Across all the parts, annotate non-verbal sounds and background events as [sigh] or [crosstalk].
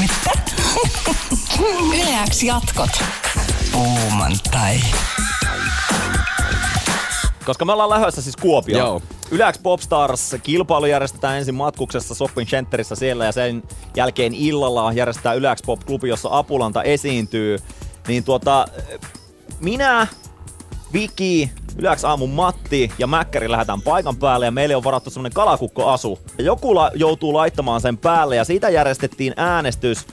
Mitä? Yleäks jatkot. Puumantai. Koska me ollaan lähdössä siis Kuopioon. Joo. Yleäks Popstars kilpailu järjestetään ensin matkuksessa Shopping Centerissä siellä ja sen jälkeen illalla järjestetään Yleäks Pop Klubi, jossa Apulanta esiintyy. Niin tuota, minä, Viki, Yleäks aamun Matti ja Mäkkäri lähdetään paikan päälle ja meille on varattu semmonen kalakukkoasu. Ja joku la- joutuu laittamaan sen päälle ja siitä järjestettiin äänestys.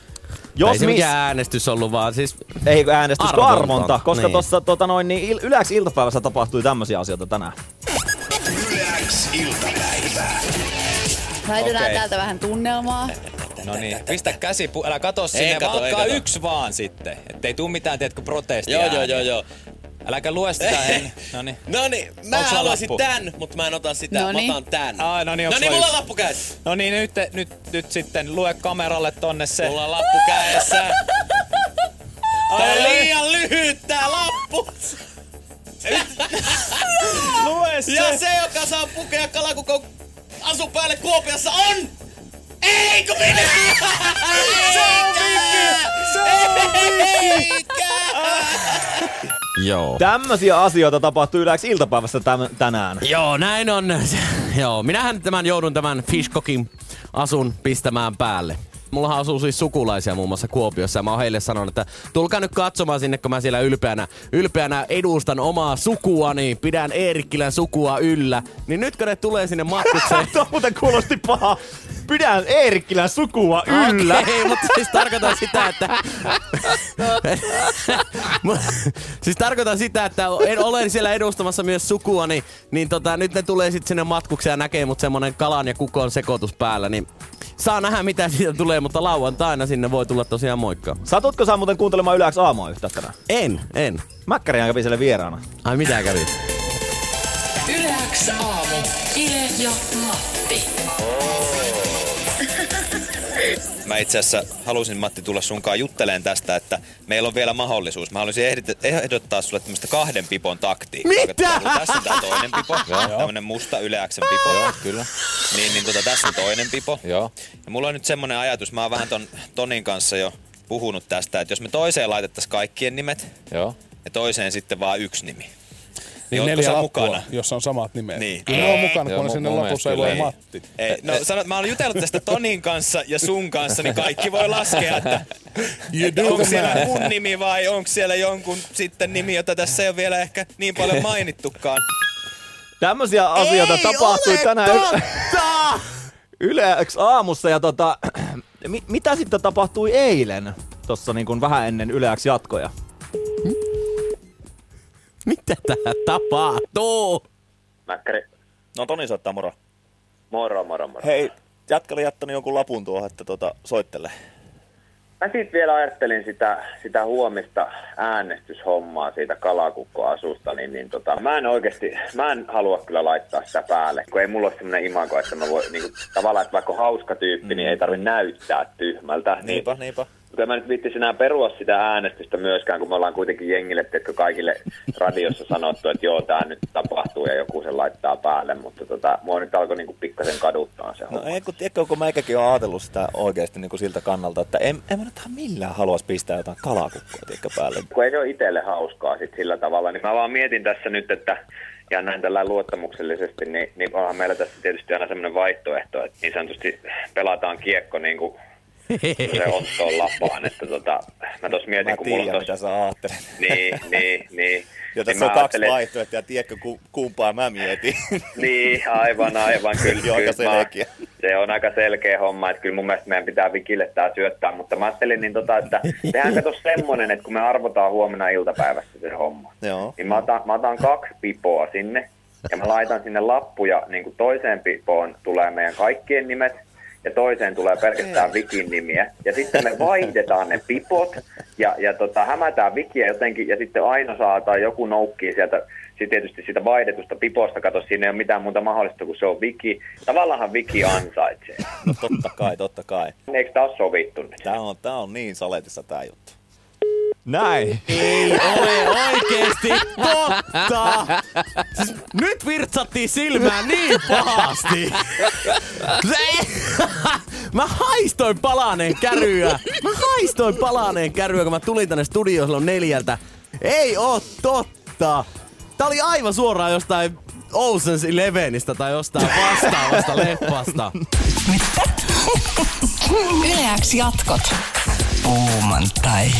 Jos ei se äänestys ollut, vaan siis... ei äänestys, Arvonta. arvonta, koska Niin. tuossa tota noin, niin il- Yleäks iltapäivässä tapahtui tämmöisiä asioita tänään. Yleäks iltapäivää. Laitetaan Okei. täältä vähän tunnelmaa. No niin, pistä käsi, pu- älä kato sinne, kato, vaan kato. yksi vaan sitten. Ettei tuu mitään, tiedätkö, protestia. Joo, joo, joo, joo. Äläkä lue sitä [laughs] ennen. No niin. No niin, mä Onks haluaisin lappu? tän, mutta mä en ota sitä. Noniin. Mä otan tän. Ai, no niin, no niin sulla mulla on lappu kädessä. No niin, nyt, nyt, nyt sitten lue kameralle tonne se. Mulla on lappu kädessä. [laughs] Tää Ai, on ai. liian lyhyt tää lappu. Lue se! Ja se, joka saa pukea kalakukon asu päälle Kuopiossa on... Eikö minä? Se on Mikki! Se on Mikki! Joo. Tämmöisiä asioita tapahtui Yleäks iltapäivässä täm- tänään. Joo, näin on. [laughs] Joo, minähän tämän joudun tämän Fishcockin asun pistämään päälle. Mullahan asuu siis sukulaisia muun muassa Kuopiossa ja mä oon heille sanonut, että tulkaa nyt katsomaan sinne, kun mä siellä ylpeänä, ylpeänä edustan omaa sukuani, pidän Eerikkilän sukua yllä. Niin nyt kun ne tulee sinne matkukseen, [laughs] Tuo muuten kuulosti paha. Pidän Eerikkilän sukua yllä. [laughs] Okei, mutta siis tarkoitan sitä, että... [laughs] siis tarkoitan sitä, että en olen siellä edustamassa myös sukua, niin, niin tota, nyt ne tulee sitten sinne matkukseen ja näkee mut semmonen kalan ja kukon sekoitus päällä, niin saa nähdä mitä siitä tulee, mutta lauantaina sinne voi tulla tosiaan moikka. Satutko sä muuten kuuntelemaan Yleäks aamua yhtä tänään? En, en. Mäkkäri kävi siellä vieraana. Ai mitä kävi? Yleäks aamu. Ile ja Matti. Mä itse asiassa halusin Matti tulla sunkaan jutteleen tästä, että meillä on vielä mahdollisuus. Mä haluaisin ehdottaa sulle tämmöistä kahden pipon taktiikkaa. Mitä? Tässä on tää toinen pipo, [laughs] tämmönen musta yleäksen pipo. Joo, kyllä. Niin, niin tota, tässä on toinen pipo. Joo. Ja mulla on nyt semmonen ajatus, mä oon vähän ton Tonin kanssa jo puhunut tästä, että jos me toiseen laitettaisiin kaikkien nimet Joo. ja toiseen sitten vaan yksi nimi. Niin ootko neljä lappua, mukana? jossa on samat nimet. Niin. Kyllä ne on mukana, kun on sinne lopussa ei ei. Matti. Ei, no sanot, mä olen jutellut tästä Tonin kanssa ja sun kanssa, niin kaikki voi laskea, että, että onko siellä mun nimi vai onko siellä jonkun sitten nimi, jota tässä ei ole vielä ehkä niin paljon mainittukaan. Tämmöisiä asioita Ei tapahtui tänään Yle- totta! [laughs] Yleäks aamussa ja tota, [clears throat] mi- mitä sitten tapahtui eilen? Tossa niin kuin vähän ennen Yleäks jatkoja. Mitä tää tapahtuu? Mäkkäri, No Toni soittaa moro. moro, moro, moro. Hei, jätkä oli jättänyt jonkun lapun tuohon, että tota, soittele. Mä siitä vielä ajattelin sitä, sitä huomista äänestyshommaa siitä kalakukkoasusta, niin, niin tota, mä en oikeasti, mä en halua kyllä laittaa sitä päälle, kun ei mulla ole semmoinen imago, että mä voi, niin kuin, tavallaan, että vaikka on hauska tyyppi, mm. niin ei tarvi näyttää tyhmältä. Niin, Niinpä, niinpä. En mä nyt viittisi enää perua sitä äänestystä myöskään, kun me ollaan kuitenkin jengille, että kaikille radiossa sanottu, että joo, tämä nyt tapahtuu ja joku sen laittaa päälle, mutta tota, mua nyt alkoi niinku pikkasen kaduttaa se No ei, kun tiedätkö, kun meikäkin on ajatellut sitä oikeasti niin kuin siltä kannalta, että en, en mä nyt millään haluaisi pistää jotain kalakukkoa tiedätkö, päälle. kun ei se ole itselle hauskaa sit sillä tavalla, niin mä vaan mietin tässä nyt, että ja näin tällä luottamuksellisesti, niin, niin onhan meillä tässä tietysti aina semmoinen vaihtoehto, että niin sanotusti pelataan kiekko niin kuin se ottoon lapaan, että tota, mä tuossa mietin, Mä kun mulla on tossa... mitä sä ajattelet. Niin, niin, niin. Ja Niin tässä mä on kaksi ajattelin- vaihtoehtoa, ja tiedätkö ku, kumpaa mä mietin. [laughs] Niin, aivan, aivan, kyllä. Se on aika kyllä mä-. Se on aika selkeä homma, että kyllä mun mielestä meidän pitää Vikille tää syöttää, mutta mä ajattelin niin tota, että tehdään kato semmonen, että kun me arvotaan huomenna iltapäivässä se homma, Joo. niin mä otan, mä otan kaksi pipoa sinne ja mä laitan sinne lappuja, niin kuin toiseen pipoon tulee meidän kaikkien nimet ja toiseen tulee pelkästään Vikin nimiä. Ja sitten me vaihdetaan ne pipot ja, ja tota, hämätään Vikiä jotenkin ja sitten aina saataan joku noukkii sieltä sitten tietysti sitä vaihdetusta piposta, kato, siinä ei ole mitään muuta mahdollista kuin se on Viki. Tavallaan Viki ansaitsee. No totta kai, totta kai. Eikö tämä ole sovittu nyt? Tää on, tää on niin saletissa tää juttu. Näin. Ei ole oikeesti totta! [laughs] Siis nyt virtsattiin silmään niin pahasti. Mä haistoin palaneen käryä. Mä haistoin palaneen käryä, kun mä tulin tänne studioon silloin neljältä. Ei oo totta. Tää oli aivan suoraan jostain Ocean's Elevenistä tai jostain vastaavasta leffasta. Yleäks jatkot. Puumantai.